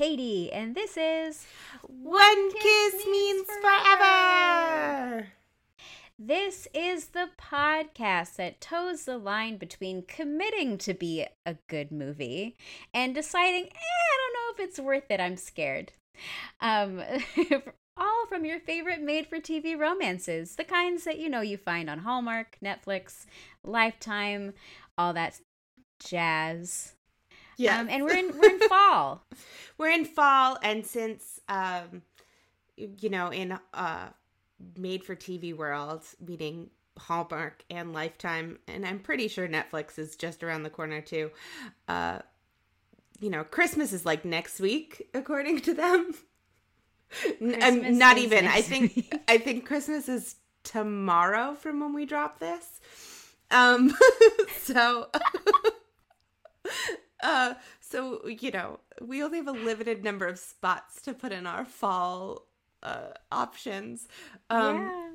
Katie, and this is One, Kiss, Kiss, Means forever. forever. This is the podcast that toes the line between committing to be a good movie and deciding, eh, I don't know if it's worth it. I'm scared. Um, all from your favorite made for TV romances, the kinds that you know you find on Hallmark, Netflix, Lifetime, all that jazz. Yeah. Um, and we're in we're in fall. we're in fall and since um you know in uh made for TV world, meaning Hallmark and Lifetime, and I'm pretty sure Netflix is just around the corner too. Uh you know, Christmas is like next week according to them. I'm not even. I think week. I think Christmas is tomorrow from when we drop this. Um so uh so you know, we only have a limited number of spots to put in our fall uh options. Um yeah.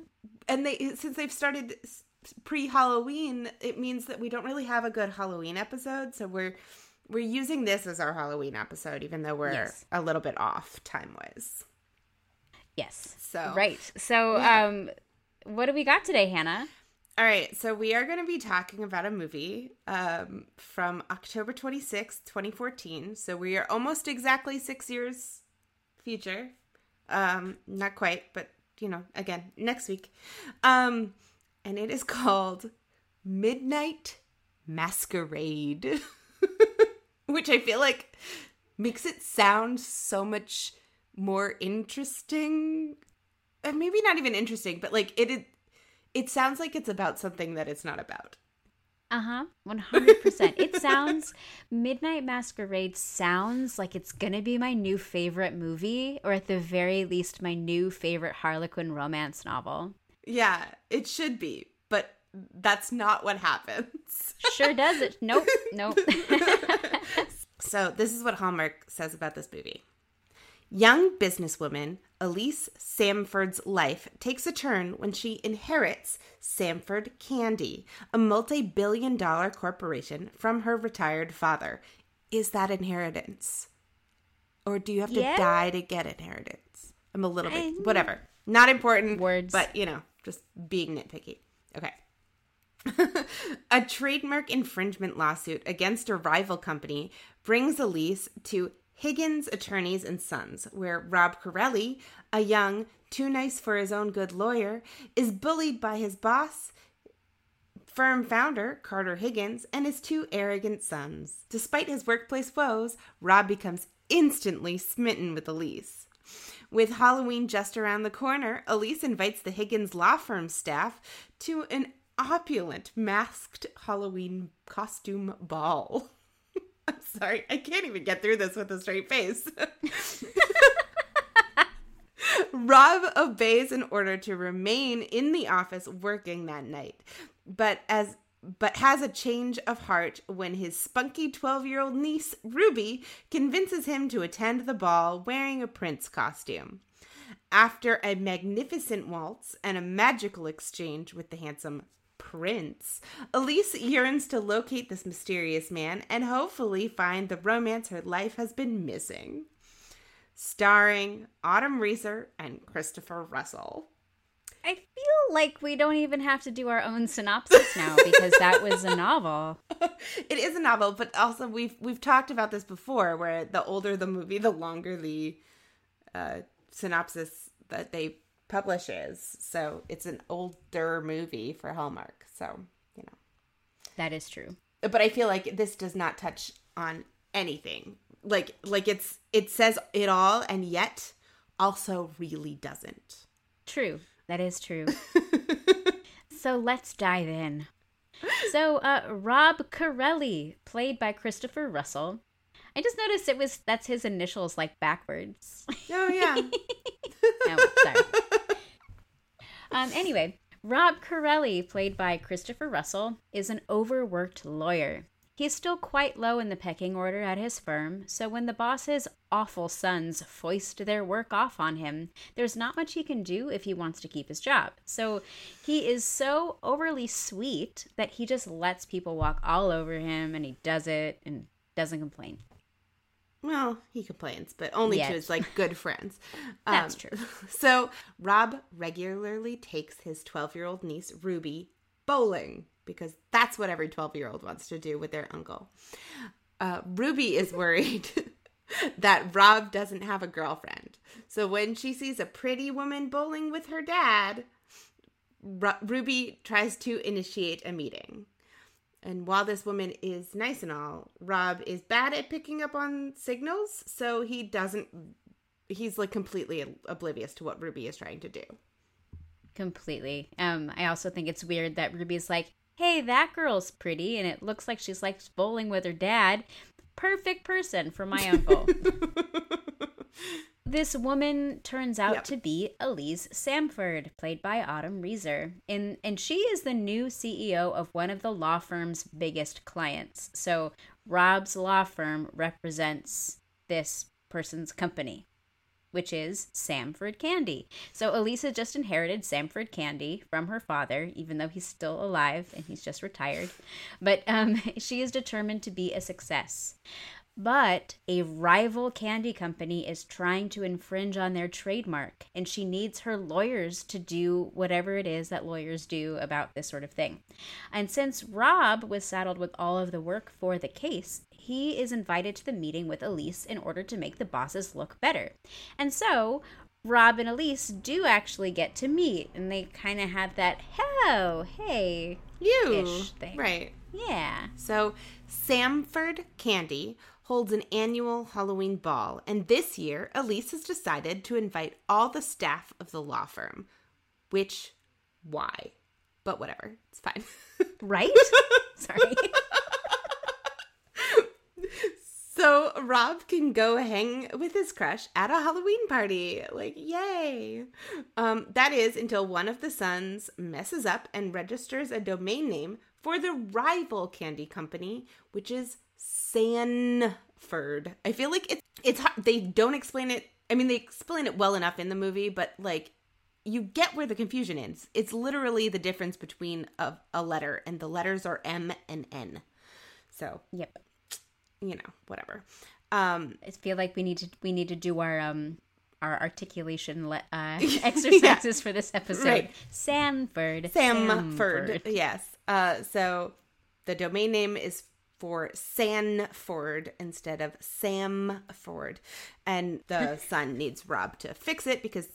and they since they've started pre-Halloween, it means that we don't really have a good Halloween episode, so we're we're using this as our Halloween episode, even though we're yes. a little bit off time wise. Yes. So right. So yeah. um what do we got today, Hannah? All right, so we are going to be talking about a movie um, from October 26th, 2014. So we are almost exactly six years future. Um, not quite, but you know, again, next week. Um, and it is called Midnight Masquerade, which I feel like makes it sound so much more interesting and maybe not even interesting but like it, it it sounds like it's about something that it's not about. Uh-huh. 100% it sounds midnight masquerade sounds like it's gonna be my new favorite movie or at the very least my new favorite harlequin romance novel. Yeah it should be but that's not what happens. Sure does it. Nope. Nope. So this is what hallmark says about this movie Young businesswoman Elise Samford's life takes a turn when she inherits Samford Candy, a multi billion dollar corporation from her retired father. Is that inheritance? Or do you have to yeah. die to get inheritance? I'm a little bit, whatever. Not important words, but you know, just being nitpicky. Okay. a trademark infringement lawsuit against a rival company brings Elise to Higgins Attorneys and Sons, where Rob Corelli, a young, too nice for his own good lawyer, is bullied by his boss, firm founder Carter Higgins, and his two arrogant sons. Despite his workplace woes, Rob becomes instantly smitten with Elise. With Halloween just around the corner, Elise invites the Higgins law firm staff to an opulent masked Halloween costume ball. I'm sorry, I can't even get through this with a straight face. Rob obeys in order to remain in the office working that night, but as but has a change of heart when his spunky 12-year-old niece Ruby convinces him to attend the ball wearing a prince costume. After a magnificent waltz and a magical exchange with the handsome prince. Elise yearns to locate this mysterious man and hopefully find the romance her life has been missing. Starring Autumn Reeser and Christopher Russell. I feel like we don't even have to do our own synopsis now because that was a novel. it is a novel, but also we've we've talked about this before, where the older the movie, the longer the uh, synopsis that they publishes. So it's an older movie for Hallmark. So, you know. That is true. But I feel like this does not touch on anything. Like like it's it says it all and yet also really doesn't. True. That is true. so let's dive in. So uh Rob Corelli, played by Christopher Russell. I just noticed it was that's his initials like backwards. Oh yeah. oh, sorry. Um, anyway, Rob Corelli, played by Christopher Russell, is an overworked lawyer. He's still quite low in the pecking order at his firm, so when the boss's awful sons foist their work off on him, there's not much he can do if he wants to keep his job. So he is so overly sweet that he just lets people walk all over him and he does it and doesn't complain. Well, he complains, but only Yes. to his like good friends. That's Um, true. So Rob regularly takes his 12 year old niece Ruby bowling because that's what every 12 year old wants to do with their uncle. Uh, Ruby is worried that Rob doesn't have a girlfriend. So when she sees a pretty woman bowling with her dad, Ru- Ruby tries to initiate a meeting. And while this woman is nice and all, Rob is bad at picking up on signals, so he doesn't. He's like completely oblivious to what Ruby is trying to do. Completely. Um, I also think it's weird that Ruby's like, hey, that girl's pretty, and it looks like she's like bowling with her dad. Perfect person for my uncle. This woman turns out Yep. to be Elise Samford, played by Autumn Reeser. And, and she is the new CEO of one of the law firm's biggest clients. So Rob's law firm represents this person's company, which is Samford Candy. So Elisa just inherited Samford Candy from her father, even though he's still alive and he's just retired. But um, she is determined to be a success. But a rival candy company is trying to infringe on their trademark, and she needs her lawyers to do whatever it is that lawyers do about this sort of thing. And since Rob was saddled with all of the work for the case, he is invited to the meeting with Elise in order to make the bosses look better. And so, Rob and Elise do actually get to meet, and they kind of have that, oh, hey, You thing. right? yeah. So Samford Candy holds an annual Halloween ball, and this year Elise has decided to invite all the staff of the law firm. Which, why? But whatever, it's fine. Right? Sorry. So Rob can go hang with his crush at a Halloween party. Like, yay. Um, that is until one of the sons messes up and registers a domain name for the rival candy company, which is Sanford. I feel like it's it's they don't explain it. I mean, they explain it well enough in the movie, but like you get where the confusion is. It's literally the difference between a, a letter, and the letters are M and N. So Yep. you know, whatever. Um, I feel like we need to we need to do our um our articulation le- uh, exercises for this episode. Right. Sanford. Samford, yes. Uh, so the domain name is for Sanford instead of Samford, and the son needs Rob to fix it because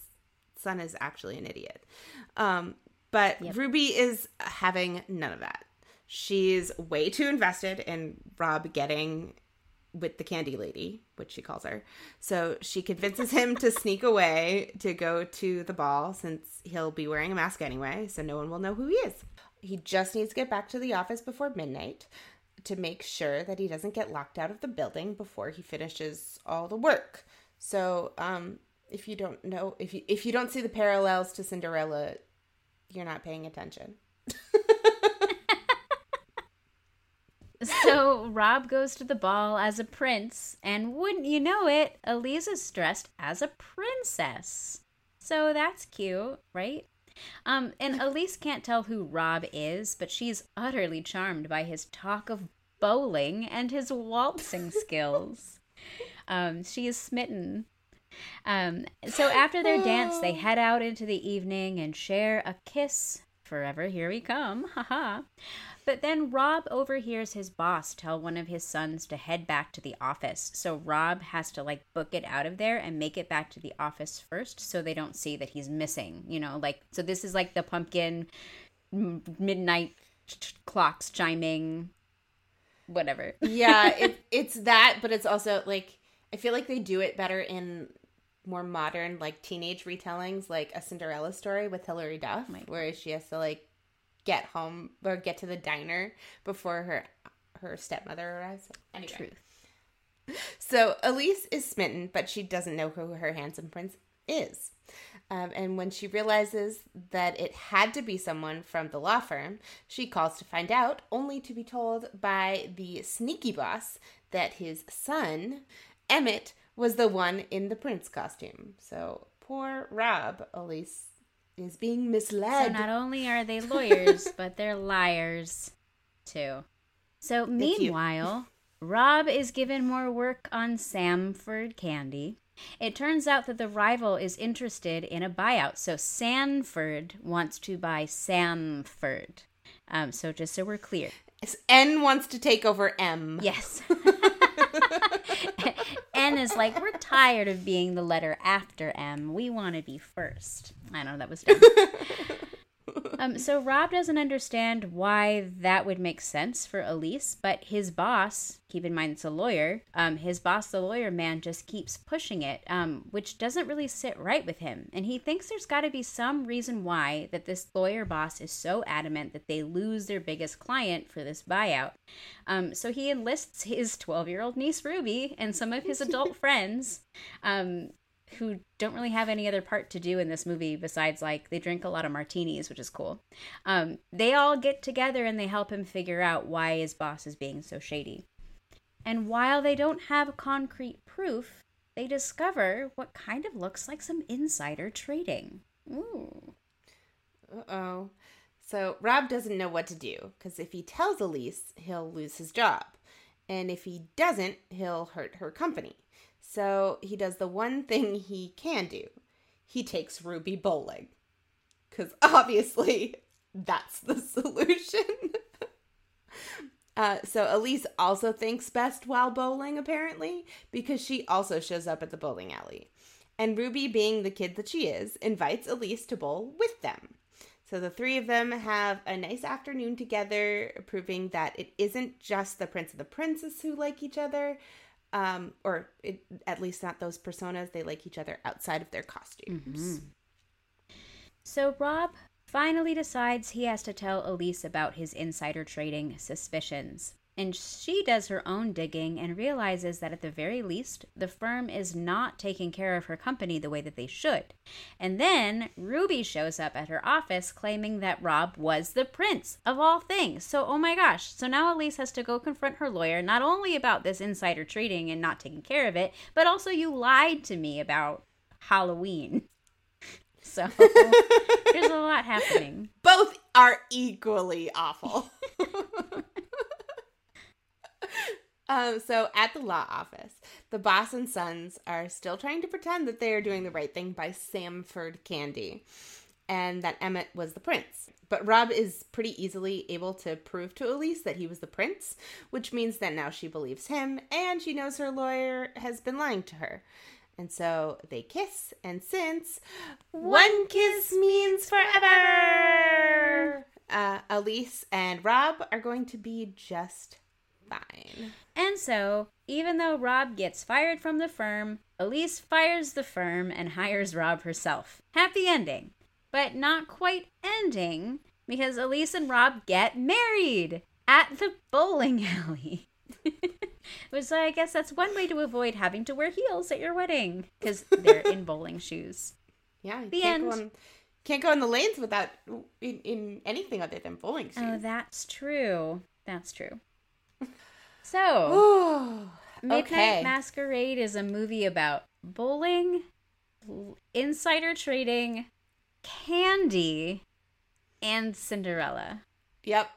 son is actually an idiot. Um, but Yep. Ruby is having none of that. She's way too invested in Rob getting with the candy lady, which she calls her. So she convinces him to sneak away to go to the ball since he'll be wearing a mask anyway, so no one will know who he is. He just needs to get back to the office before midnight to make sure that he doesn't get locked out of the building before he finishes all the work. So, um if you don't know if you if you don't see the parallels to Cinderella, you're not paying attention. So Rob goes to the ball as a prince, and wouldn't you know it, Elisa's dressed as a princess. So that's cute, right? Um, and Elise can't tell who Rob is, but she's utterly charmed by his talk of bowling and his waltzing skills. Um, she is smitten. Um, so after their dance, they head out into the evening and share a kiss. Forever, here we come, haha. But then Rob overhears his boss tell one of his sons to head back to the office. So Rob has to like book it out of there and make it back to the office first so they don't see that he's missing, you know, like so this is like the pumpkin midnight clocks chiming whatever. yeah, it, it's that, but it's also like I feel like they do it better in more modern, like teenage retellings, like a Cinderella story with Hilary Duff, where she has to like get home or get to the diner before her her stepmother arrives. Anyway, Truth. so Elise is smitten, but she doesn't know who her handsome prince is. Um, and when she realizes that it had to be someone from the law firm, she calls to find out, only to be told by the sneaky boss that his son, Emmett, was the one in the prince costume. So poor Rob, Elise, is being misled. So not only are they lawyers, but they're liars too. So meanwhile, Rob is given more work on Samford Candy. It turns out that the rival is interested in a buyout. So Sanford wants to buy Samford. Um, so just so we're clear. N wants to take over M. Yes. N is like, we're tired of being the letter after M. We want to be first. I know that was dumb. Um, so Rob doesn't understand why that would make sense for Elise, but his boss, keep in mind it's a lawyer, um, his boss, the lawyer man, just keeps pushing it, um, which doesn't really sit right with him. And he thinks there's got to be some reason why that this lawyer boss is so adamant that they lose their biggest client for this buyout. Um, so he enlists his 12 year old niece Ruby and some of his adult friends um, who don't really have any other part to do in this movie besides like they drink a lot of martinis, which is cool. Um, they all get together and they help him figure out why his boss is being so shady. And while they don't have concrete proof, they discover what kind of looks like some insider trading. Ooh. Uh oh. So Rob doesn't know what to do because if he tells Elise, he'll lose his job. And if he doesn't, he'll hurt her company. So he does the one thing he can do he takes Ruby bowling. Because obviously, that's the solution. uh, so Elise also thinks best while bowling, apparently, because she also shows up at the bowling alley. And Ruby, being the kid that she is, invites Elise to bowl with them. So the three of them have a nice afternoon together, proving that it isn't just the prince and the princess who like each other, um, or it, at least not those personas. They like each other outside of their costumes. Mm-hmm. So Rob finally decides he has to tell Elise about his insider trading suspicions. And she does her own digging and realizes that at the very least, the firm is not taking care of her company the way that they should. And then Ruby shows up at her office claiming that Rob was the prince of all things. So, oh my gosh. So now Elise has to go confront her lawyer not only about this insider trading and not taking care of it, but also you lied to me about Halloween. So there's a lot happening. Both are equally awful. Um, so at the law office, the boss and sons are still trying to pretend that they are doing the right thing by Samford Candy and that Emmett was the prince. But Rob is pretty easily able to prove to Elise that he was the prince, which means that now she believes him and she knows her lawyer has been lying to her. And so they kiss, and since one kiss means forever, uh, Elise and Rob are going to be just fine. And so, even though Rob gets fired from the firm, Elise fires the firm and hires Rob herself. Happy ending. But not quite ending because Elise and Rob get married at the bowling alley. Which I guess that's one way to avoid having to wear heels at your wedding because they're in bowling shoes. Yeah, the end. Go on, can't go in the lanes without in, in anything other than bowling oh, shoes. Oh, that's true. That's true. So, Midnight okay. Masquerade is a movie about bowling, insider trading, candy, and Cinderella. Yep.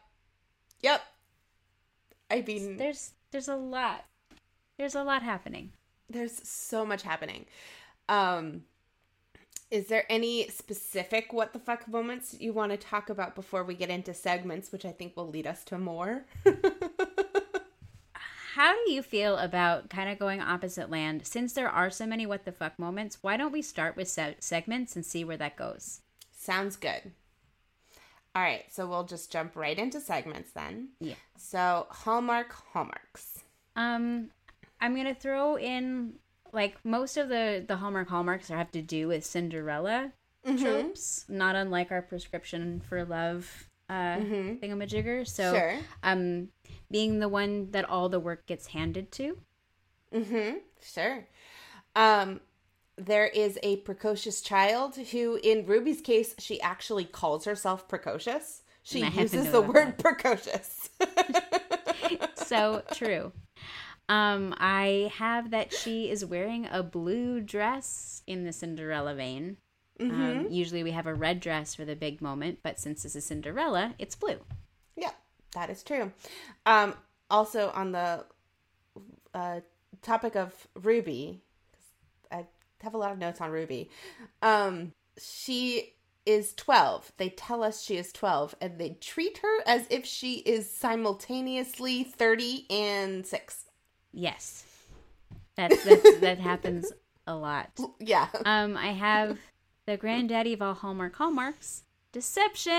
Yep. I mean, there's there's a lot. There's a lot happening. There's so much happening. Um is there any specific what the fuck moments you want to talk about before we get into segments, which I think will lead us to more? how do you feel about kind of going opposite land? Since there are so many what the fuck moments, why don't we start with se- segments and see where that goes? Sounds good. All right, so we'll just jump right into segments then. Yeah. So Hallmark hallmarks. Um, I'm gonna throw in like most of the the Hallmark hallmarks have to do with Cinderella mm-hmm. tropes, not unlike our prescription for love uh mm-hmm. thingamajigger. So sure. um being the one that all the work gets handed to. Mm-hmm. Sure. Um there is a precocious child who, in Ruby's case, she actually calls herself precocious. She I have to uses the word precocious. so true. Um, I have that she is wearing a blue dress in the Cinderella vein. Um, usually we have a red dress for the big moment, but since this is Cinderella, it's blue. Yeah, that is true. Um, also, on the uh, topic of Ruby, I have a lot of notes on Ruby. Um, she is 12. They tell us she is 12, and they treat her as if she is simultaneously 30 and 6. Yes, that's, that's that happens a lot. Yeah. Um, I have the granddaddy of all Hallmark hallmarks, deception.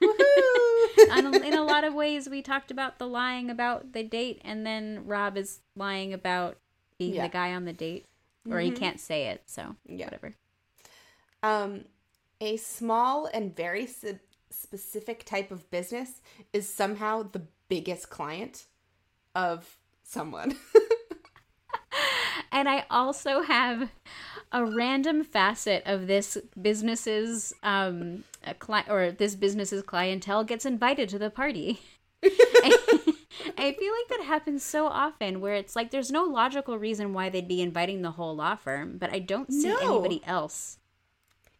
Woohoo! In a lot of ways, we talked about the lying about the date, and then Rob is lying about being Yeah. the guy on the date, or he can't say it, so Yeah. whatever. Um, a small and very s- specific type of business is somehow the biggest client of someone. And I also have a random facet of this business's um a cli- or this business's clientele gets invited to the party. I feel like that happens so often where it's like there's no logical reason why they'd be inviting the whole law firm, but I don't see No. anybody else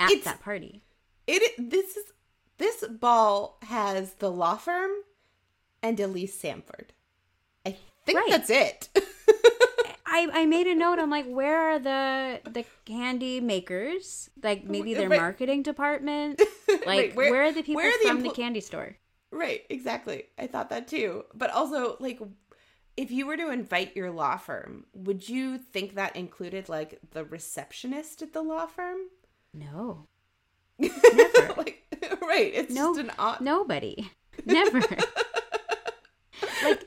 at It's- that party. It this is this ball has the law firm and Elise Samford. I think Right. that's it. I, I made a note. I'm like, where are the the candy makers? Like maybe their Right. marketing department. Like Right, where, where- are the people are the from the candy store? right, exactly. I thought that too. But also like if you were to invite your law firm, would you think that included like the receptionist at the law firm? No, like right, it's no, just an odd nobody, never. like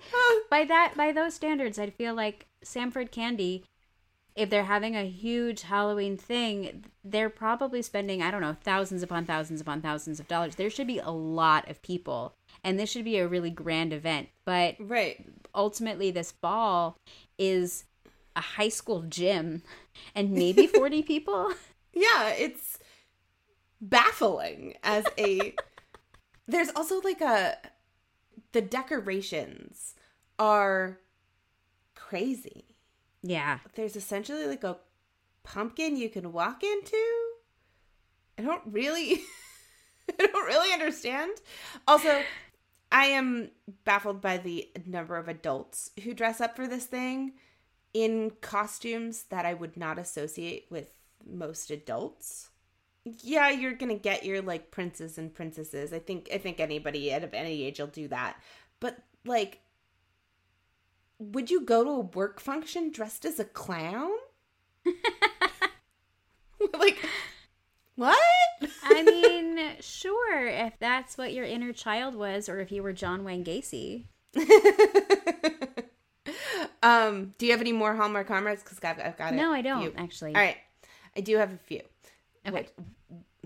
by that by those standards, I'd feel like Sanford Candy. If they're having a huge Halloween thing, they're probably spending, I don't know, thousands upon thousands upon thousands of dollars. There should be a lot of people, and this should be a really grand event. But right. ultimately this ball is a high school gym and maybe 40 people Yeah, it's baffling as a There's also like a the decorations are crazy. yeah There's essentially like a pumpkin you can walk into. I don't really I don't really understand. Also, I am baffled by the number of adults who dress up for this thing in costumes that I would not associate with most adults. Yeah, you're gonna get your like princes and princesses. I think I think anybody at any age will do that. But like would you go to a work function dressed as a clown? like what? i mean sure if that's what your inner child was or if you were john wayne gacy um, do you have any more Hallmark comrades? Because I've, I've got it. no I don't few. actually All right, I do have a few. okay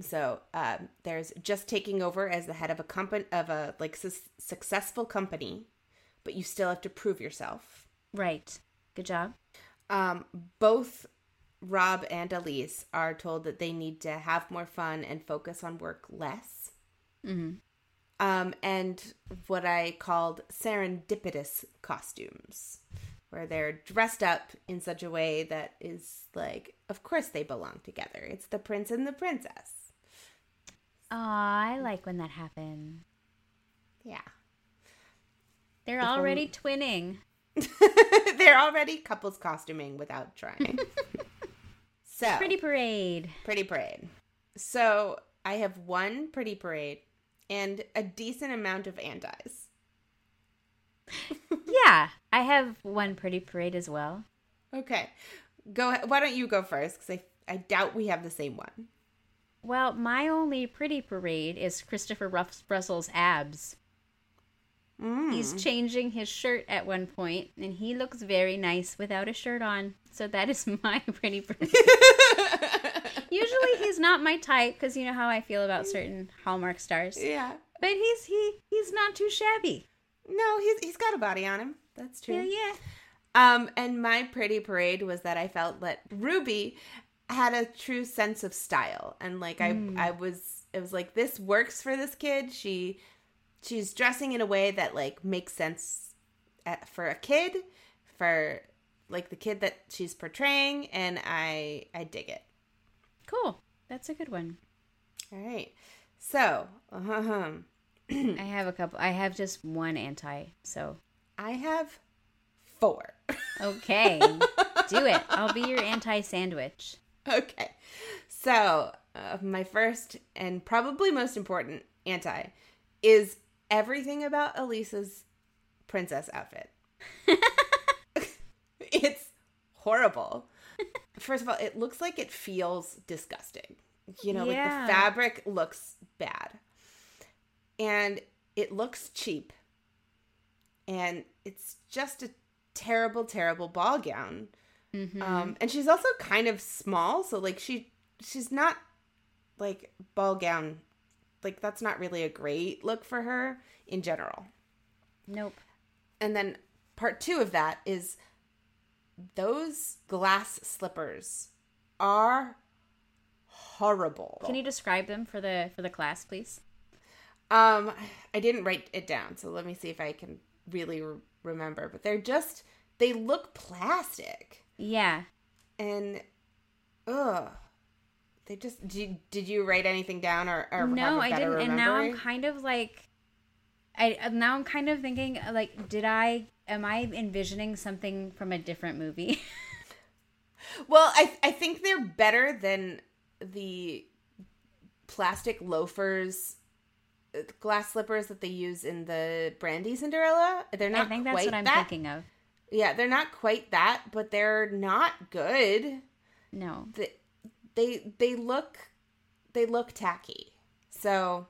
So um, there's just taking over as the head of a company of a like su- successful company, but you still have to prove yourself. right good job Um, both Rob and Elise are told that they need to have more fun and focus on work less. hmm um, and what I called serendipitous costumes, where they're dressed up in such a way that is like, of course they belong together. It's the prince and the princess. oh i like when that happens Yeah. They're already twinning they're already couples costuming without trying. so, pretty parade pretty parade. So, I have one pretty parade and a decent amount of antis. yeah i have one pretty parade as well Okay. Go. Why don't you go first? Because I, I doubt we have the same one. well my only pretty parade is christopher Ruff- russell's abs Mm. He's changing his shirt at one point, and he looks very nice without a shirt on. So that is my pretty parade. Usually he's not my type because you know how I feel about certain Hallmark stars. yeah. But he's he he's not too shabby. No, he's he's got a body on him. That's true. Yeah, yeah. Um, and my pretty parade was that I felt that Ruby had a true sense of style and like I Mm. I was it was like this works for this kid. She she's dressing in a way that like makes sense at, for a kid for like the kid that she's portraying and I I dig it. Cool. That's a good one. All right. So, uh-huh. I have a couple. I have just one anti. So I have four. okay, do it. I'll be your anti sandwich. okay. So, uh, my first and probably most important anti is everything about Elisa's princess outfit. it's horrible. First of all, it looks like it feels disgusting. You know, Yeah. like the fabric looks bad. And it looks cheap. And it's just a terrible, terrible ball gown. Mhm. Um, and she's also kind of small, so like she she's not like ball gown. Like that's not really a great look for her in general. nope. And then part two of that is those glass slippers are horrible. Can you describe them for the for the class, please? Um, I didn't write it down, so let me see if I can really re- remember. But they're just they look plastic. Yeah. and ugh they just did, did you write anything down or, or no, I didn't. And now I'm kind of like, I now I'm kind of thinking like, did I? Am I envisioning something from a different movie? well I, I think they're better than the plastic loafers uh, glass slippers that they use in the brandy cinderella they're not I think that's quite what I'm that thinking of. yeah they're not quite that but they're not good No. they they, they look they look tacky so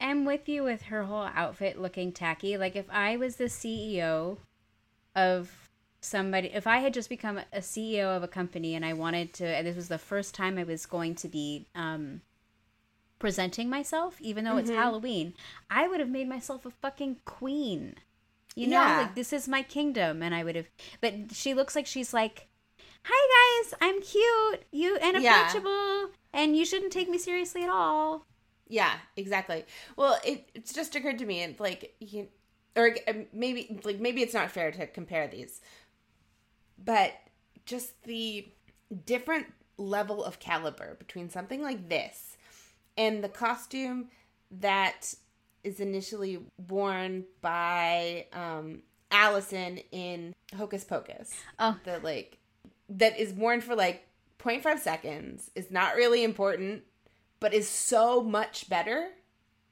I'm with you with her whole outfit looking tacky. Like if I was the CEO of somebody, if I had just become a CEO of a company and I wanted to, and this was the first time I was going to be um, presenting myself, even though it's Halloween, I would have made myself a fucking queen. You know, Yeah. like this is my kingdom, and I would have. But she looks like she's like, "Hi guys, I'm cute, you and Yeah. approachable, and you shouldn't take me seriously at all." Yeah, exactly. Well, it it's just occurred to me, and like you, or uh, maybe like maybe it's not fair to compare these, but just the different level of caliber between something like this and the costume that is initially worn by um, Allison in Hocus Pocus. Oh. the like that is worn for like 0.5 seconds is not really important but is so much better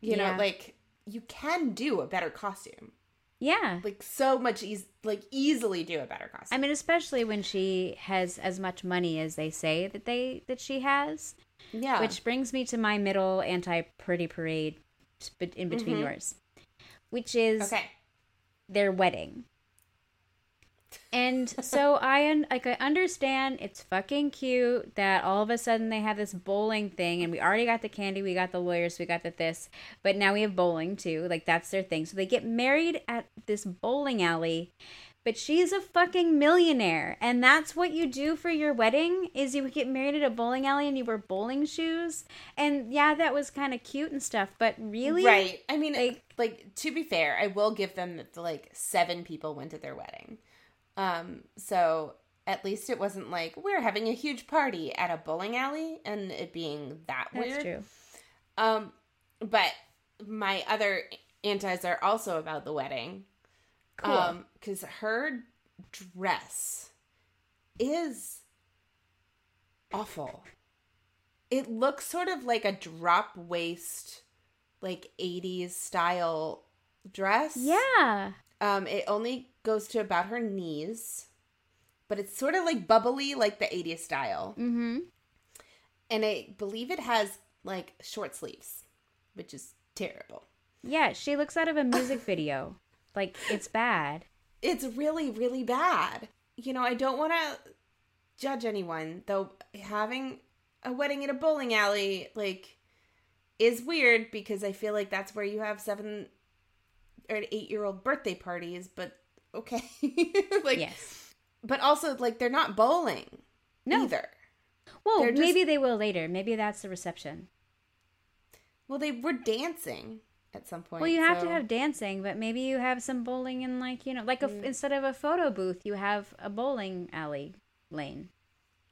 you know like you can do a better costume Yeah. like so much eas- like easily do a better costume I mean, especially when she has as much money as they say that they that she has. yeah Which brings me to my middle anti pretty parade, but in between Mhm. yours, which is okay their wedding. And so I un- like I understand it's fucking cute that all of a sudden they have this bowling thing and we already got the candy, we got the lawyers, we got the this, but now we have bowling too. Like that's their thing. So they get married at this bowling alley. But she's a fucking millionaire and that's what you do for your wedding is you get married at a bowling alley and you wear bowling shoes. And yeah, that was kind of cute and stuff, but really right i mean Like- like, to be fair i will give them that like seven people went to their wedding um so at least it wasn't like we're having a huge party at a bowling alley and it being that That's weird true. Um, but my other antis are also about the wedding. Cool. Um, because her dress is awful. It looks sort of like a drop waist, like 80s style dress. yeah. Um, it only goes to about her knees, but it's sort of like bubbly, like the 80s style. Mhm. And I believe it has like short sleeves, which is terrible. Yeah, she looks out of a music video. Like it's bad. It's really, really bad. You know, I don't want to judge anyone, though having a wedding at a bowling alley, like, is weird because I feel like that's where you have seven or eight year old birthday parties, but okay. like, yes. but also, like, they're not bowling No. either. Well, just- maybe they will later. Maybe that's the reception. Well, they were dancing at some point. Well, you have so- to have dancing, but maybe you have some bowling and like you know, like a, Mm. instead of a photo booth, you have a bowling alley lane.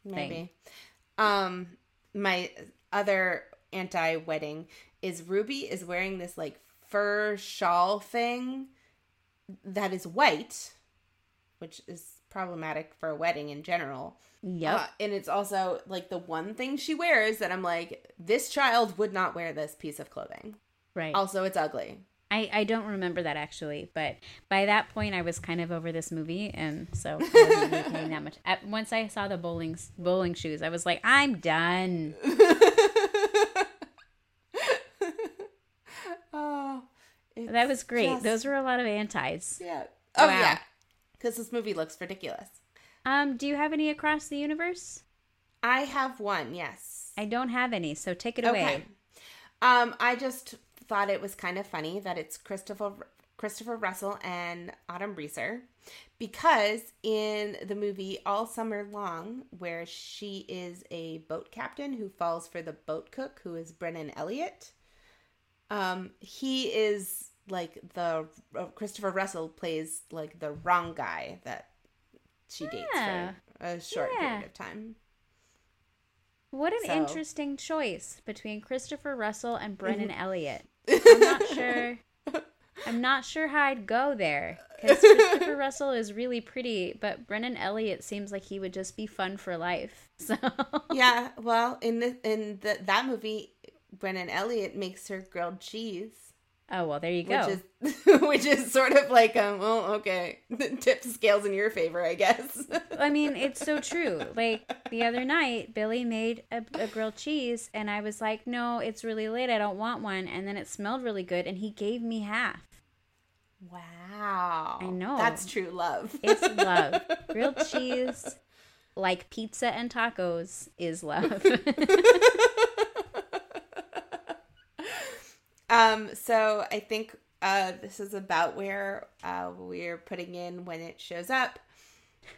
maybe. Um, my other anti-wedding is Ruby is wearing this like fur shawl thing that is white, which is problematic for a wedding in general. Yeah. Uh, and it's also like the one thing she wears that I'm like, this child would not wear this piece of clothing. right. Also, it's ugly. I, I don't remember that actually, but by that point I was kind of over this movie, and so I wasn't really paying that much. At, once I saw the bowling bowling shoes, I was like, I'm done. oh, That was great. just- Those were a lot of antis. yeah. Oh Wow. yeah, because this movie looks ridiculous. Um, do you have any across the universe? I have one. Yes. I don't have any, so take it away. Um, I just thought it was kind of funny that it's Christopher Christopher Russell and Autumn Reeser because in the movie All Summer Long, where she is a boat captain who falls for the boat cook who is Brennan Elliott, um, he is like the uh, Christopher Russell plays like the wrong guy that she dates Yeah. for a short Yeah. period of time. What an So- interesting choice between Christopher Russell and Brennan Mm-hmm. Elliott. I'm not sure. I'm not sure how I'd go there because Christopher Russell is really pretty, but Brennan Elliott seems like he would just be fun for life. So yeah, well, in the in the, that movie, Brennan Elliott makes her grilled cheese, oh well, there you go. which is which is sort of like um, well, okay, tip scales in your favor, I guess. I mean, it's so true. Like the other night, Billy made a, a grilled cheese, and I was like, "No, it's really late. I don't want one." And then it smelled really good, and he gave me half. wow, I know. that's true love. It's love. Grilled cheese, like pizza and tacos, is love. Um, so I think uh, this is about where uh, we're putting in when it shows up.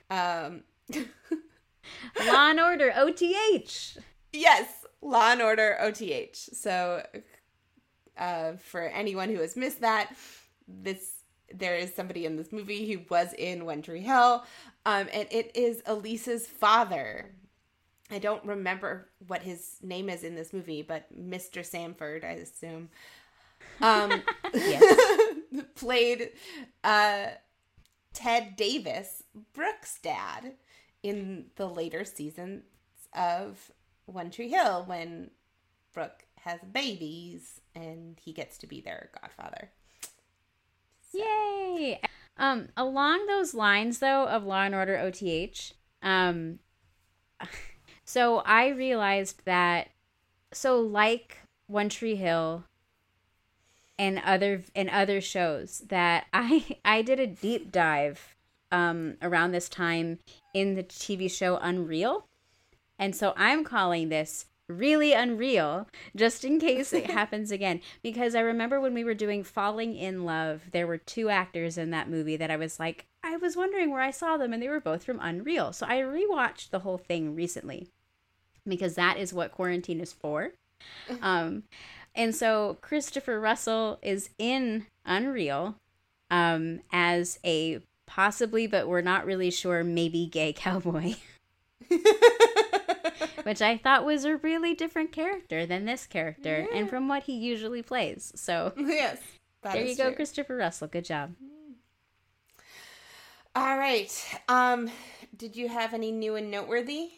Um, Law and Order, OTH. Yes, Law and Order OTH. So, uh, for anyone who has missed that, this there is somebody in this movie who was in One Tree Hill, um, and it is Elise's father. I don't remember what his name is in this movie, but Mr. Samford, I assume, um, played uh, Ted Davis, Brooke's dad, in the later seasons of One Tree Hill when Brooke has babies and he gets to be their godfather. Yay! Um, along those lines, though, of Law and Order OTH, um, so I realized that, so like One Tree Hill and other and other shows that I I did a deep dive um around this time in the TV show Unreal. And so I'm calling this really unreal just in case it happens again because I remember when we were doing Falling in Love there were two actors in that movie that I was like I was wondering where I saw them and they were both from Unreal. So I rewatched the whole thing recently because that is what quarantine is for. Um and so Christopher Russell is in Unreal um as a possibly but we're not really sure maybe gay cowboy. which I thought was a really different character than this character and from what he usually plays. So yes. there you go, true. Christopher Russell. Good job. All right. Um, did you have any new and noteworthy?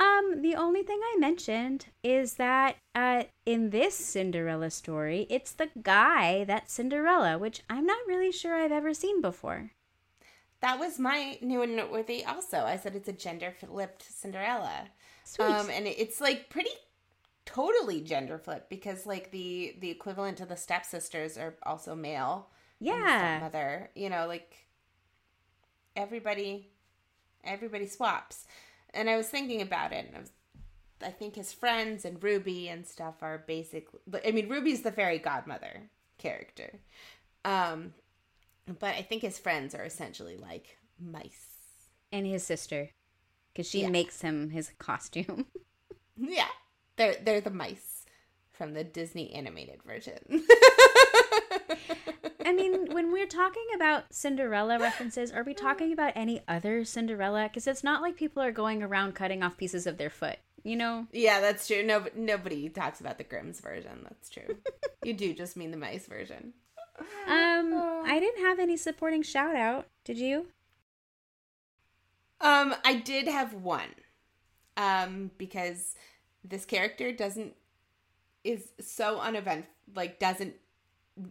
Um, the only thing I mentioned is that uh, in this Cinderella story, it's the guy that's Cinderella, which I'm not really sure I've ever seen before. That was my new and noteworthy. Also, I said it's a gender flipped Cinderella. Sweet. Um, and it's like pretty totally gender flipped because like the the equivalent to the stepsisters are also male. yeah. stepmother. You know, like everybody, everybody swaps. And I was thinking about it, and I was, I think his friends and Ruby and stuff are basically. I mean, Ruby's the fairy godmother character, um, but I think his friends are essentially like mice. And his sister, because she Yeah. makes him his costume. Yeah. They're they're the mice from the Disney animated version. I mean, when we're talking about Cinderella references, are we talking about any other Cinderella? Because it's not like people are going around cutting off pieces of their foot, you know? yeah, that's true. No, nobody talks about the Grimm's version. That's true. you do just mean the mice version. Um, I didn't have any supporting shout out. Did you? Um, I did have one. Um, because this character doesn't is so unevent like doesn't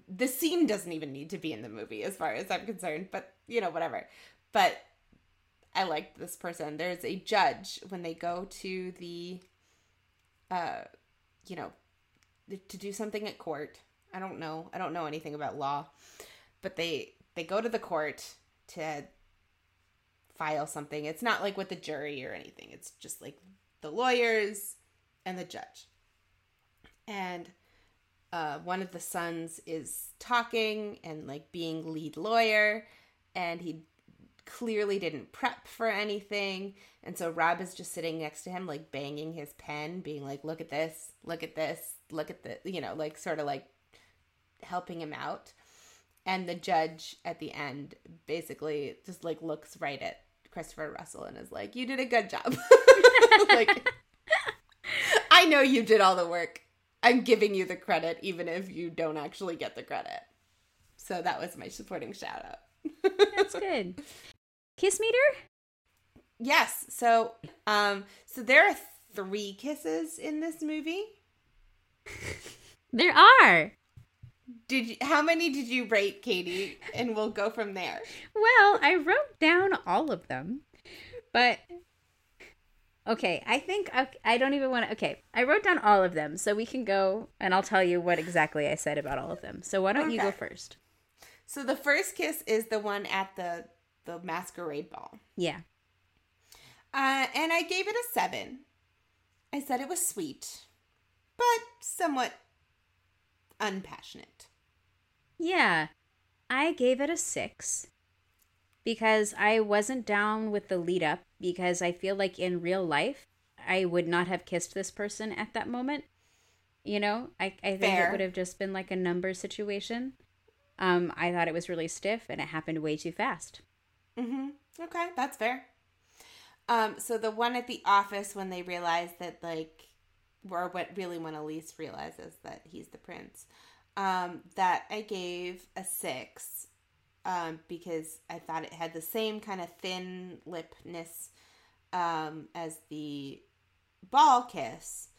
the scene doesn't even need to be in the movie as far as I'm concerned, but you know, whatever. But I liked this person. There's a judge when they go to the uh you know to do something at court. I don't know. I don't know anything about law. But they they go to the court to file something. It's not like with the jury or anything. It's just like the lawyers and the judge. And uh, one of the sons is talking and like being lead lawyer, and he clearly didn't prep for anything. And so Rob is just sitting next to him, like banging his pen, being like, look at this, look at this, look at the, you know, like sort of like helping him out. And the judge at the end basically just like looks right at Christopher Russell and is like, you did a good job. like, I know you did all the work. I'm giving you the credit, even if you don't actually get the credit. So that was my supporting shout out. That's good. Kiss meter? Yes. So, um, so there are three kisses in this movie. There are. Did you, how many did you rate, Katie? And we'll go from there. Well, I wrote down all of them, but okay, I think I, I don't even want to. Okay, I wrote down all of them, so we can go and I'll tell you what exactly I said about all of them. So why don't okay. you go first? So the first kiss is the one at the the masquerade ball. Yeah. Uh, and I gave it a seven. I said it was sweet, but somewhat unpassionate. Yeah. I gave it a six because I wasn't down with the lead up because I feel like in real life, I would not have kissed this person at that moment. You know, I, I think Fair. it would have just been like a number situation. Um, I thought it was really stiff and it happened way too fast. Mm-hmm. Okay, that's fair. Um, so the one at the office when they realize that like or what really when Elise realizes that he's the prince. Um, that I gave a six um, because I thought it had the same kind of thin lipness um, as the ball kiss,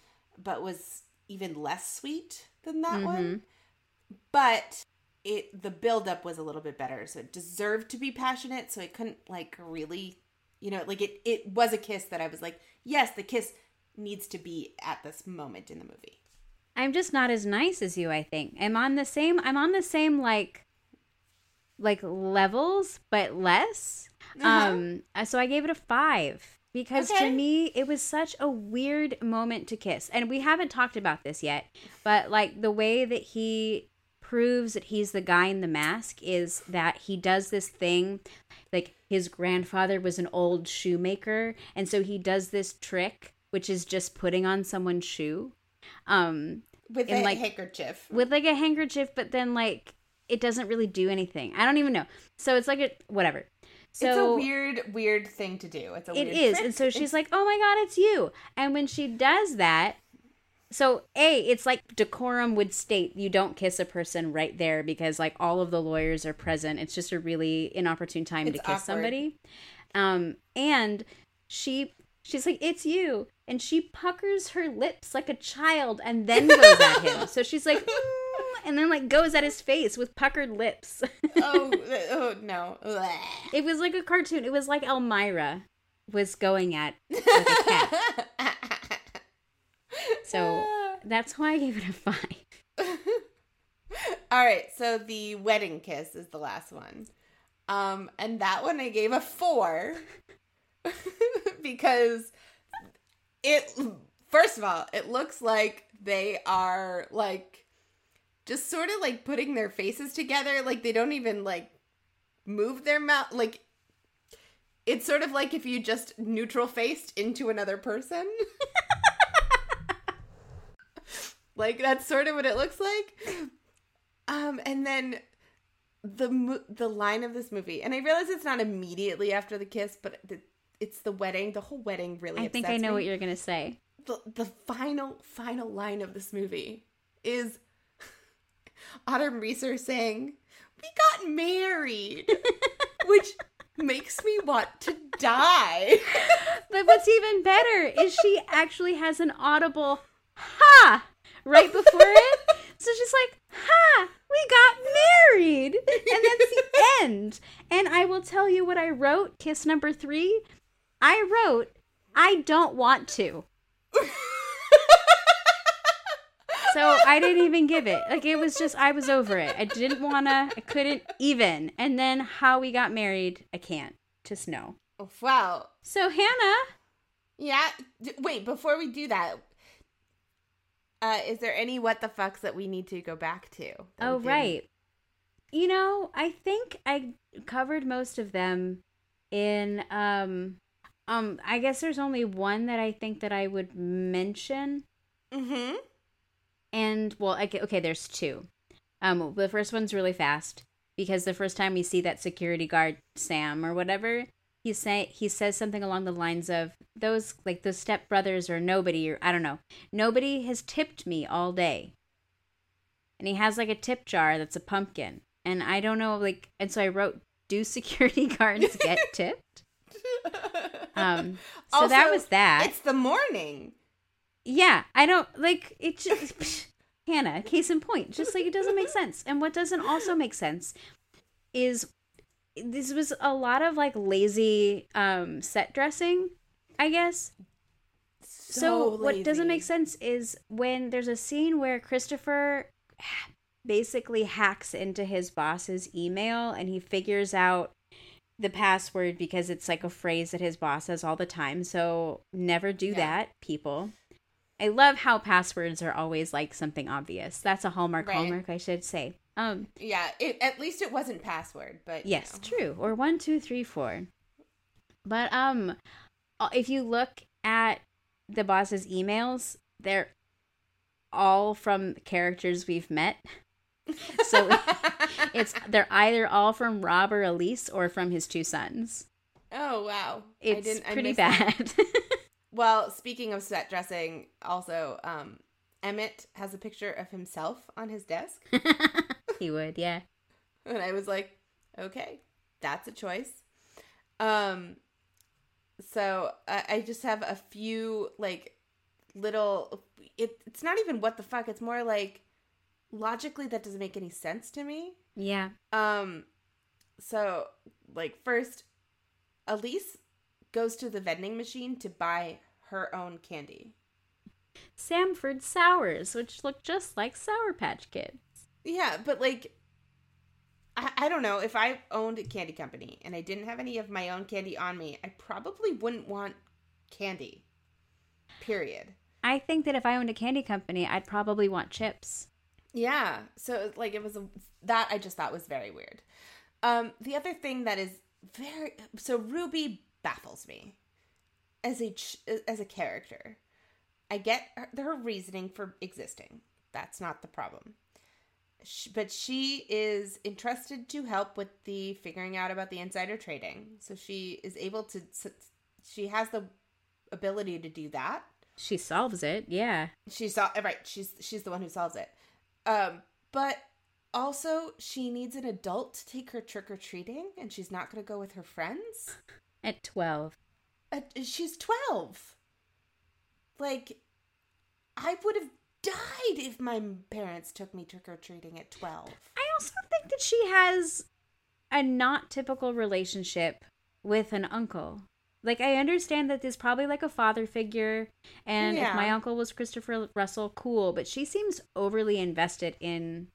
but was even less sweet than that mm-hmm. one. But it the buildup was a little bit better, so it deserved to be passionate. So it couldn't like really, you know, like it it was a kiss that I was like, yes, the kiss needs to be at this moment in the movie. I'm just not as nice as you, I think. I'm on the same I'm on the same like like levels but less. Uh-huh. Um so I gave it a 5 because okay. to me it was such a weird moment to kiss. And we haven't talked about this yet, but like the way that he proves that he's the guy in the mask is that he does this thing like his grandfather was an old shoemaker and so he does this trick which is just putting on someone's shoe. Um with a like, handkerchief. With like a handkerchief, but then like it doesn't really do anything. I don't even know. So it's like a whatever. So it's a weird, weird thing to do. It's a weird thing. it is, and so she's like, "Oh my god, it's you!" And when she does that, so a, it's like decorum would state you don't kiss a person right there because like all of the lawyers are present. It's just a really inopportune time it's to kiss awkward. somebody. Um, and she she's like, "It's you," and she puckers her lips like a child and then goes at him. So she's like, mm, and then like goes at his face with puckered lips. oh, oh no! It was like a cartoon. It was like Elmyra was going at like a cat. so that's why I gave it a five. All right, so the wedding kiss is the last one. Um, and that one I gave a four because it first of all, it looks like they are like just sort of like putting their faces together, like they don't even like move their mouth like it's sort of like if you just neutral faced into another person. Like that's sort of what it looks like. Um, and then the mo- the line of this movie, and I realize it's not immediately after the kiss, but the, it's the wedding. The whole wedding really. I think I know me. what you're gonna say. the the final final line of this movie is Autumn Reeser saying, "We got married," which makes me want to die. But what's even better is she actually has an audible ha right before it. So she's like, ha, we got married. And that's the end. And I will tell you what I wrote, kiss number three. I wrote, I don't want to. So I didn't even give it. Like it was just I was over it. I didn't wanna. I couldn't even. And then how we got married, I can't. Just no. wow. So Hannah, Yeah. D- wait, before we do that, uh, is there any what the fucks that we need to go back to? Oh right. You know, I think I covered most of them in um um I guess there's only one that I think that I would mention Mm-hmm. And well okay, okay there's two. Um the first one's really fast because the first time we see that security guard Sam or whatever he say he says something along the lines of those like those stepbrothers or nobody or I don't know. Nobody has tipped me all day. And he has like a tip jar that's a pumpkin. And I don't know like and so I wrote do security guards get tipped? Um so that was that. It's the morning. Yeah, I don't like it. Just, Hannah, case in point, just like it doesn't make sense. And what doesn't also make sense is this was a lot of like lazy um set dressing, I guess. So, what doesn't make sense is when there's a scene where Christopher basically hacks into his boss's email and he figures out the password because it's like a phrase that his boss says all the time. So never do Yeah. that, people. I love how passwords are always like something obvious. That's a hallmark Right. hallmark, I should say. Um, Yeah, it, at least it wasn't password, but yes, know. true. Or one, two, three, four. But um, if you look at the boss's emails, they're all from characters we've met. So it's they're either all from Rob or Elise or from his two sons. oh wow, I It's didn't- I pretty bad. Well, speaking of set dressing, also, um, Emmett has a picture of himself on his desk, he would, yeah. and I was like, okay, that's a choice. Um, so I, I just have a few like little. It, it's not even what the fuck. It's more like logically that doesn't make any sense to me. Yeah. Um, so like first, Elise goes to the vending machine to buy her own candy. Samford Sours, which look just like Sour Patch Kids. Yeah, but like, I, I don't know. If I owned a candy company and I didn't have any of my own candy on me, I probably wouldn't want candy. Period. I think that if I owned a candy company, I'd probably want chips. Yeah. So like it was a, that I just thought was very weird. Um the other thing that is very so Ruby baffles me as a ch- as a character. I get her, her reasoning for existing. That's not the problem. Sh but she is entrusted to help with the figuring out about the insider trading. So she is able to she has the ability to do that She solves it, yeah. she saw right she's she's the one who solves it um but also she needs an adult to take her trick-or-treating and she's not going to go with her friends At 12. Uh, she's 12 like i would have died if my parents took me trick-or-treating at 12 I also think that she has a not typical relationship with an uncle. Like I understand that there's probably like a father figure and if my uncle was Christopher Russell, cool, but she seems overly invested in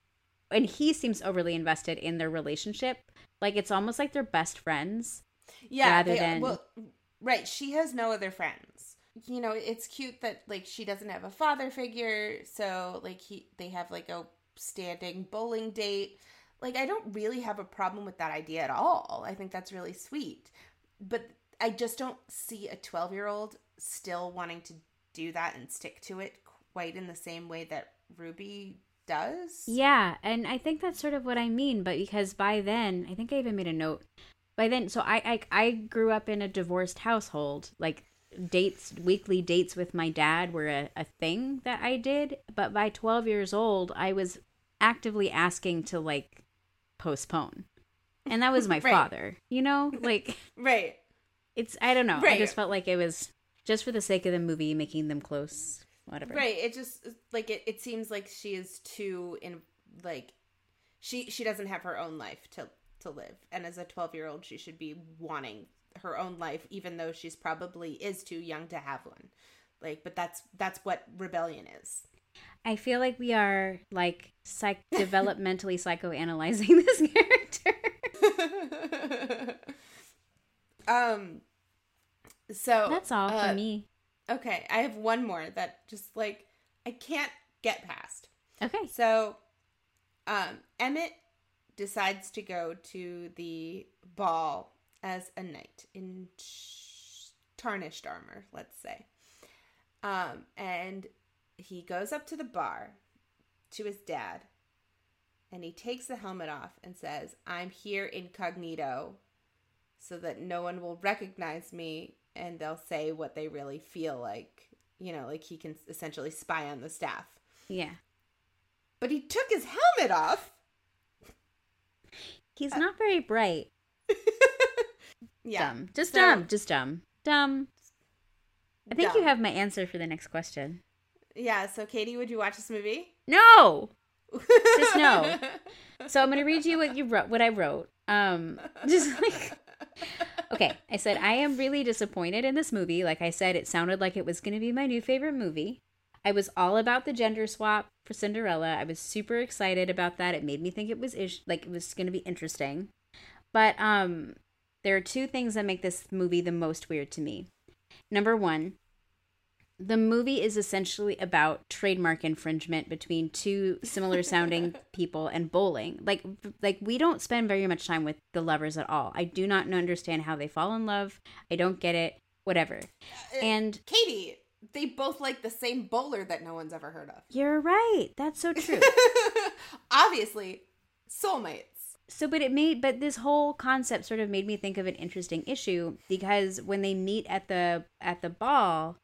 and he seems overly invested in their relationship. Like it's almost like they're best friends. yeah rather they- than- well right she has no other friends you know it's cute that like she doesn't have a father figure so like he they have like a standing bowling date like i don't really have a problem with that idea at all i think that's really sweet but i just don't see a 12 year old still wanting to do that and stick to it quite in the same way that Ruby does. Yeah, and I think that's sort of what I mean. But because by then, I think I even made a note. By then, so I I, I grew up in a divorced household. Like dates, weekly dates with my dad were a, a thing that I did. But by twelve years old, I was actively asking to like postpone, and that was my Right. father. You know, like Right. it's I don't know. I just felt like it was just for the sake of the movie, making them close. Whatever. Right. It just like it, it seems like she is too in like she she doesn't have her own life to to live. And as a 12-year-old, she should be wanting her own life even though she's probably is too young to have one. Like but that's that's what rebellion is. I feel like we are like psych developmentally psychoanalyzing this character. um so That's all uh, for me. Okay, I have one more that just like I can't get past. Okay. So, um, Emmett decides to go to the ball as a knight in tarnished armor, let's say. Um, and he goes up to the bar to his dad and he takes the helmet off and says, I'm here incognito so that no one will recognize me and they'll say what they really feel like. You know, like he can essentially spy on the staff Yeah. but he took his helmet off. He's not very bright. Yeah, Dumb. Just So- dumb. Just dumb. Dumb. I think you have my answer for the next question. Yeah. So, Katie, would you watch this movie? No. Just no. So I'm going to read you what you wrote, what I wrote. Um, just like, okay. I said I am really disappointed in this movie. Like I said, it sounded like it was going to be my new favorite movie. I was all about the gender swap for Cinderella. I was super excited about that. It made me think it was ish, like it was going to be interesting. But um, there are two things that make this movie the most weird to me. Number one, the movie is essentially about trademark infringement between two similar sounding people and bowling. Like like we don't spend very much time with the lovers at all. I do not understand how they fall in love. I don't get it. Whatever. And Katie, they both like the same bowler that no one's ever heard of. you're right. That's so true. Obviously, soulmates. so but it made but this whole concept sort of made me think of an interesting issue because when they meet at the at the ball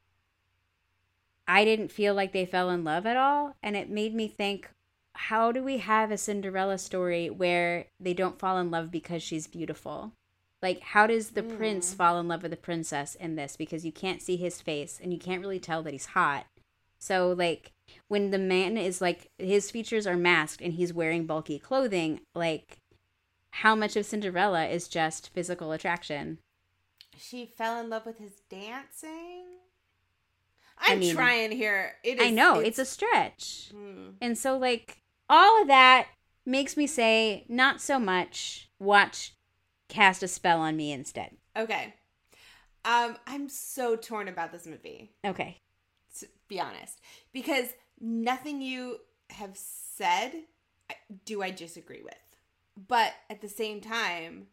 i didn't feel like they fell in love at all and it made me think how do we have a cinderella story where they don't fall in love because she's beautiful like how does the prince fall in love with the princess in this because you can't see his face and you can't really tell that he's hot so like when the man is like his features are masked and he's wearing bulky clothing, like how much of Cinderella is just physical attraction? She fell in love with his dancing. I'm mean, trying here. It is, I know, it's, a stretch. Hmm. And so like all of that makes me say not so much watch cast a spell on me instead. okay. Um, I'm so torn about this movie. Okay. to be honest, because nothing you have said do I disagree with. But at the same time,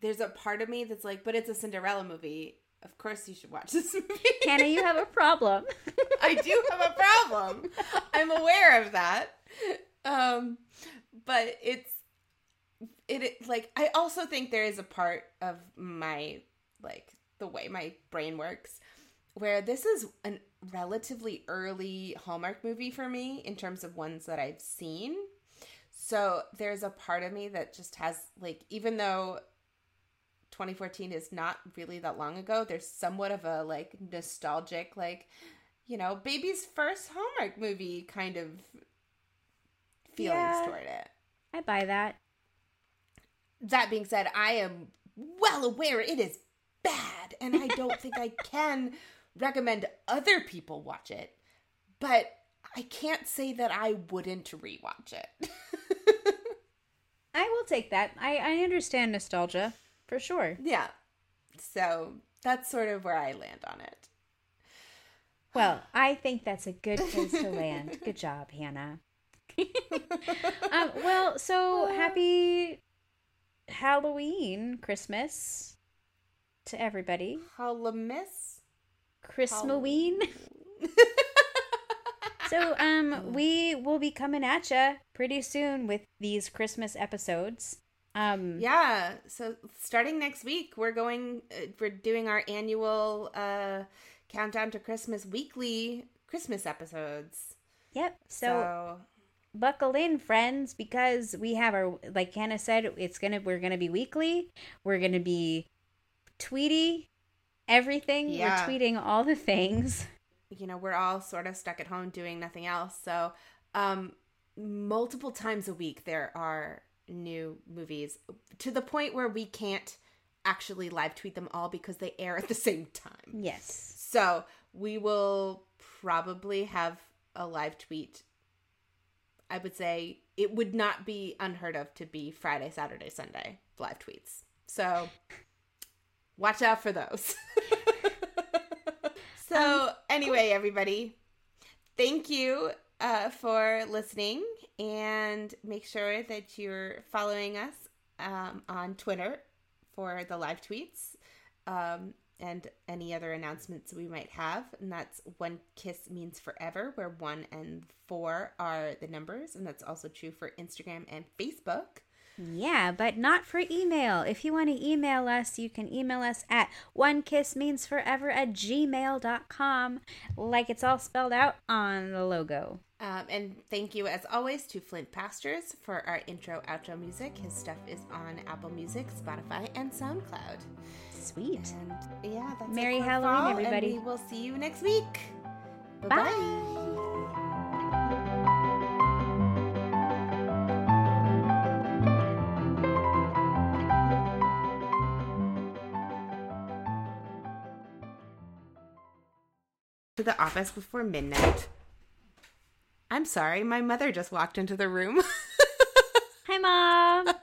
there's a part of me that's like, but it's a Cinderella movie. Of course you should watch this movie. Hannah, you have a problem. I do have a problem. I'm aware of that. Um, but it's it, like I also think there is a part of my like the way my brain works where this is a relatively early Hallmark movie for me in terms of ones that I've seen. So there's a part of me that just has like even though 2014 is not really that long ago, there's somewhat of a like nostalgic like you know, baby's first Hallmark movie kind of feelings Yeah. toward it. I buy that. That being said, I am well aware it is bad, and I don't think I can recommend other people watch it, but I can't say that I wouldn't rewatch it. I will take that. I, I understand nostalgia for sure. yeah. So that's sort of where I land on it. Well, I think that's a good place to land. Good job, Hannah. um, well, so happy Halloween, Christmas to everybody. Halloween. Christmaween. so um we will be coming at you pretty soon with these Christmas episodes. Um Yeah. So starting next week, we're going. Uh, we're doing our annual uh, countdown to Christmas weekly Christmas episodes. Yep. So, So, buckle in, friends, because we have our like Hannah said, it's gonna we're gonna be weekly. We're gonna be tweety everything. Yeah. We're tweeting all the things. you know, we're all sort of stuck at home doing nothing else. So, um, multiple times a week there are new movies to the point where we can't actually live tweet them all because they air at the same time. Yes. So we will probably have a live tweet. I would say it would not be unheard of to be Friday, Saturday, Sunday live tweets. So watch out for those. so, anyway, everybody, thank you uh, for listening and make sure that you're following us um, on Twitter for the live tweets um, and any other announcements we might have. And that's One Kiss Means Forever, where one and four are the numbers. And that's also true for Instagram and Facebook. Yeah, but not for email. If you want to email us, you can email us at one kiss means forever at gmail.com, like it's all spelled out on the logo. Um, and thank you, as always, to Flint Pastures for our intro outro music. His stuff is on Apple Music, Spotify, and SoundCloud. Sweet. And yeah, that's Merry Halloween, fall, everybody. And we will see you next week. Bye. The office before midnight. I'm sorry, my mother just walked into the room. Hi, Mom.